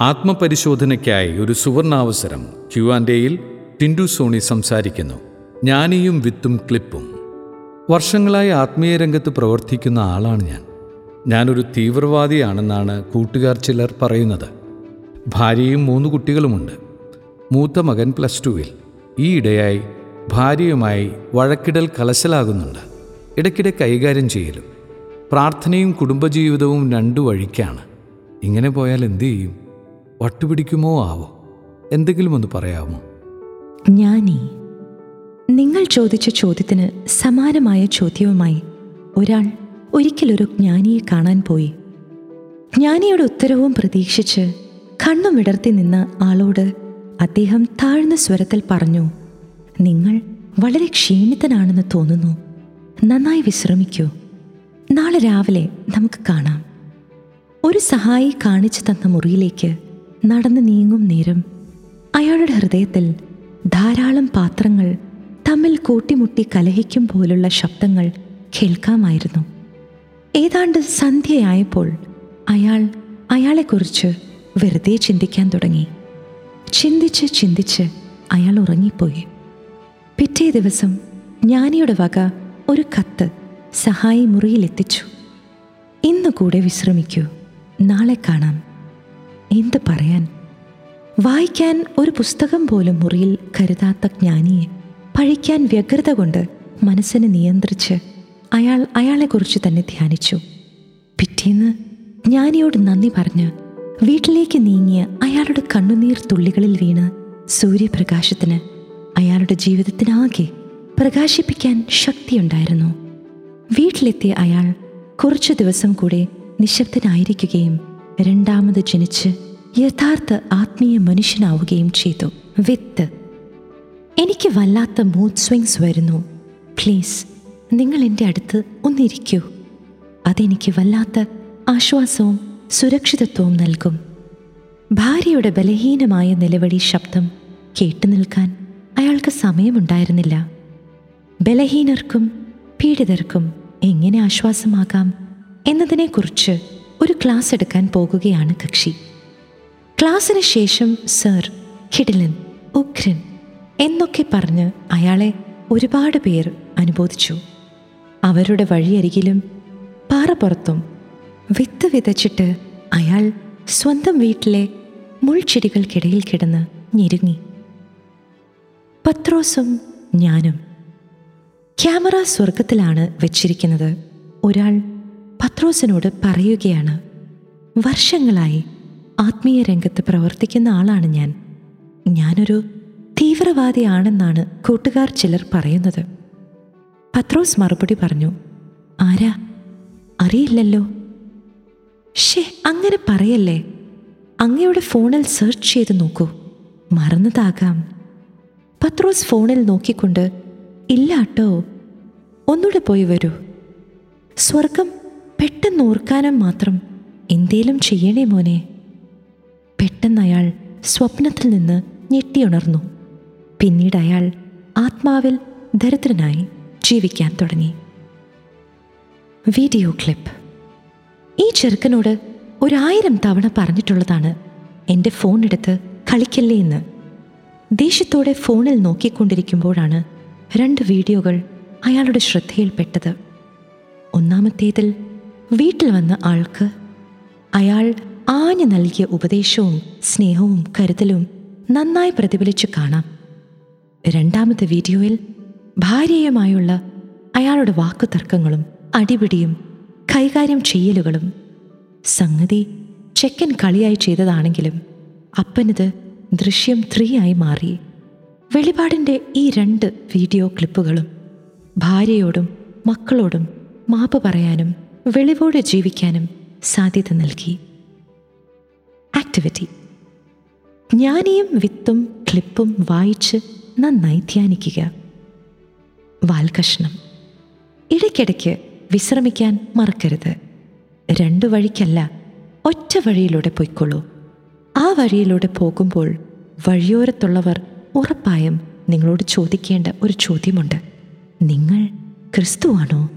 ആത്മപരിശോധനയ്ക്കായി ഒരു സുവർണാവസരം Q and എയിൽ ടിൻഡു സോണി സംസാരിക്കുന്നു. ജ്ഞാനിയും വിത്തും ക്ലിപ്പും. വർഷങ്ങളായി ആത്മീയ രംഗത്ത് പ്രവർത്തിക്കുന്ന ആളാണ് ഞാൻ. ഞാനൊരു തീവ്രവാദിയാണെന്നാണ് കൂട്ടുകാർ ചിലർ പറയുന്നത്. ഭാര്യയും മൂന്ന് കുട്ടികളുമുണ്ട്. മൂത്ത മകൻ പ്ലസ് ടുവിൽ. ഈയിടെയായി ഭാര്യയുമായി വഴക്കിടൽ കലശലാകുന്നുണ്ട്. ഇടയ്ക്കിടെ കൈകാര്യം ചെയ്യലും. പ്രാർത്ഥനയും കുടുംബജീവിതവും രണ്ടു വഴിക്കാണ്. ഇങ്ങനെ പോയാൽ എന്തു ചെയ്യും? വട്ടുപിടിക്കുമോ ആവോ? എന്തെങ്കിലും ഒന്ന് പറയാമോ? ഞാനേ നിങ്ങൾ ചോദിച്ച ചോദ്യത്തിന് സമാനമായ ചോദ്യവുമായി ഒരാൾ ഒരിക്കലൊരു ജ്ഞാനിയെ കാണാൻ പോയി. ജ്ഞാനിയുടെ ഉത്തരവും പ്രതീക്ഷിച്ച് കണ്ണു വിടർത്തി നിന്ന ആളോട് അദ്ദേഹം താഴ്ന്ന സ്വരത്തിൽ പറഞ്ഞു നിങ്ങൾ വളരെ ക്ഷീണിതനാണെന്ന് തോന്നുന്നു. നന്നായി വിശ്രമിക്കൂ. നാളെ രാവിലെ നമുക്ക് കാണാം. ഒരു സഹായി കാണിച്ചു തന്ന മുറിയിലേക്ക് നടന്നു നീങ്ങും നേരം അയാളുടെ ഹൃദയത്തിൽ ധാരാളം പാത്രങ്ങൾ തമ്മിൽ കൂട്ടിമുട്ടി കലഹിക്കും പോലുള്ള ശബ്ദങ്ങൾ കേൾക്കാമായിരുന്നു. ഏതാണ്ട് സന്ധ്യയായപ്പോൾ അയാൾ അയാളെക്കുറിച്ച് വെറുതെ ചിന്തിക്കാൻ തുടങ്ങി. ചിന്തിച്ച് ചിന്തിച്ച് അയാൾ ഉറങ്ങിപ്പോയി. പിറ്റേ ദിവസം ജ്ഞാനിയുടെ വക ഒരു കത്ത് സഹായി മുറിയിലെത്തിച്ചു ഇന്ന് കൂടെ വിശ്രമിക്കൂ. നാളെ കാണാം. എന്ത് പറയാൻ? വായിക്കാൻ ഒരു പുസ്തകം പോലും മുറിയിൽ കരുതാത്ത ജ്ഞാനിയെ പഴിക്കാൻ വ്യഗ്രത കൊണ്ട് മനസ്സിനെ നിയന്ത്രിച്ച് അയാൾ അയാളെക്കുറിച്ച് തന്നെ ധ്യാനിച്ചു. പിറ്റേന്ന് ജ്ഞാനിയോട് നന്ദി പറഞ്ഞ് വീട്ടിലേക്ക് നീങ്ങിയ അയാളുടെ കണ്ണുനീർ തുള്ളികളിൽ വീണ് സൂര്യപ്രകാശത്തിന് അയാളുടെ ജീവിതത്തിനാകെ പ്രകാശിപ്പിക്കാൻ ശക്തിയുണ്ടായിരുന്നു. വീട്ടിലെത്തിയ അയാൾ കുറച്ചു ദിവസം കൂടെ നിശബ്ദനായിരിക്കുകയും രണ്ടാമത് ജനിച്ച് യഥാർത്ഥ ആത്മീയ മനുഷ്യനാവുകയും ചെയ്തു. വിത്ത്. എനിക്ക് വല്ലാത്ത മൂഡ് സ്വിങ്സ് വരുന്നു. പ്ലീസ് നിങ്ങൾ എന്റെ അടുത്ത് ഒന്നിരിക്കൂ. അതെനിക്ക് വല്ലാത്ത ആശ്വാസവും സുരക്ഷിതത്വവും നൽകും. ഭാര്യയുടെ ബലഹീനമായ നിലവടി ശബ്ദം കേട്ടു നിൽക്കാൻ അയാൾക്ക് സമയമുണ്ടായിരുന്നില്ല. ബലഹീനർക്കും പീഡിതർക്കും എങ്ങനെ ആശ്വാസമാകാം എന്നതിനെക്കുറിച്ച് ഒരു ക്ലാസ് എടുക്കാൻ പോകുകയാണ് കക്ഷി. ക്ലാസ്സിന് ശേഷം സർ കിടിലൻ ഉഗ്രൻ എന്നൊക്കെ പറഞ്ഞ് അയാളെ ഒരുപാട് പേർ അനുബോധിച്ചു. അവരുടെ വഴിയരികിലും പാറപ്പുറത്തും വിത്ത് വിതച്ചിട്ട് അയാൾ സ്വന്തം വീട്ടിലെ മുൾച്ചെടികൾക്കിടയിൽ കിടന്ന് ഞെരുങ്ങി. പത്രോസും ഞാനും ക്യാമറ സ്വർഗത്തിലാണ് വെച്ചിരിക്കുന്നത്. ഒരാൾ പത്രോസിനോട് പറയുകയാണ് വർഷങ്ങളായി ആത്മീയ രംഗത്ത് പ്രവർത്തിക്കുന്ന ആളാണ് ഞാൻ. ഞാനൊരു തീവ്രവാദിയാണെന്നാണ് കൂട്ടുകാർ ചിലർ പറയുന്നത്. പത്രോസ് മറുപടി പറഞ്ഞു ആരാ? അറിയില്ലല്ലോ. ഷേ അങ്ങനെ പറയല്ലേ. അങ്ങയുടെ ഫോണിൽ സെർച്ച് ചെയ്ത് നോക്കൂ. മറന്നതാകാം. പത്രോസ് ഫോണിൽ നോക്കിക്കൊണ്ട് ഇല്ല കേട്ടോ ഒന്നുകൂടെ പോയി വരൂ. സ്വർഗം പെട്ടെന്ന് ഓർക്കാനും മാത്രം എന്തേലും ചെയ്യണേ മോനെ. പെട്ടെന്ന് അയാൾ സ്വപ്നത്തിൽ നിന്ന് ഞെട്ടിയുണർന്നു. പിന്നീട് അയാൾ ആത്മാവിൽ ദരിദ്രനായി ജീവിക്കാൻ തുടങ്ങി. Video clip. ഈ ചെറുക്കനോട് ഒരായിരം തവണ പറഞ്ഞിട്ടുള്ളതാണ് എന്റെ ഫോൺ എടുത്ത് കളിക്കല്ലേ എന്ന്. ദേഷ്യത്തോടെ ഫോണിൽ നോക്കിക്കൊണ്ടിരിക്കുമ്പോഴാണ് രണ്ട് വീഡിയോകൾ അയാളുടെ ശ്രദ്ധയിൽപ്പെട്ടത്. ഒന്നാമത്തേതിൽ വീട്ടിൽ വന്ന ആൾക്ക് അയാൾ ആഞ്ഞു നൽകിയ ഉപദേശവും സ്നേഹവും കരുതലും നന്നായി പ്രതിഫലിച്ചു കാണാം. രണ്ടാമത്തെ വീഡിയോയിൽ ഭാര്യയുമായുള്ള അയാളുടെ വാക്കുതർക്കങ്ങളും അടിപിടിയും കൈകാര്യം ചെയ്യലുകളും സംഗതി ചെക്കൻ കളിയായി ചെയ്തതാണെങ്കിലും അപ്പനിത് ദൃശ്യം ത്രീ ആയി മാറി. വെളിപാടിന്റെ ഈ രണ്ട് വീഡിയോ ക്ലിപ്പുകളും ഭാര്യയോടും മക്കളോടും മാപ്പ് പറയാനും വെളിവോടെ ജീവിക്കാനും സാധ്യത നൽകി. ആക്ടിവിറ്റി ജ്ഞാനിയും വിത്തും ക്ലിപ്പും വായിച്ച് നന്നായി ധ്യാനിക്കുക. വാൽകഷ്ണം ഇടയ്ക്കിടയ്ക്ക് വിശ്രമിക്കാൻ മറക്കരുത്. രണ്ടു വഴിക്കല്ല ഒറ്റ വഴിയിലൂടെ പൊയ്ക്കൊള്ളൂ. ആ വഴിയിലൂടെ പോകുമ്പോൾ വഴിയോരത്തുള്ളവർ ഉറപ്പായും നിങ്ങളോട് ചോദിക്കേണ്ട ഒരു ചോദ്യമുണ്ട്. നിങ്ങൾ ക്രിസ്തുവാണോ?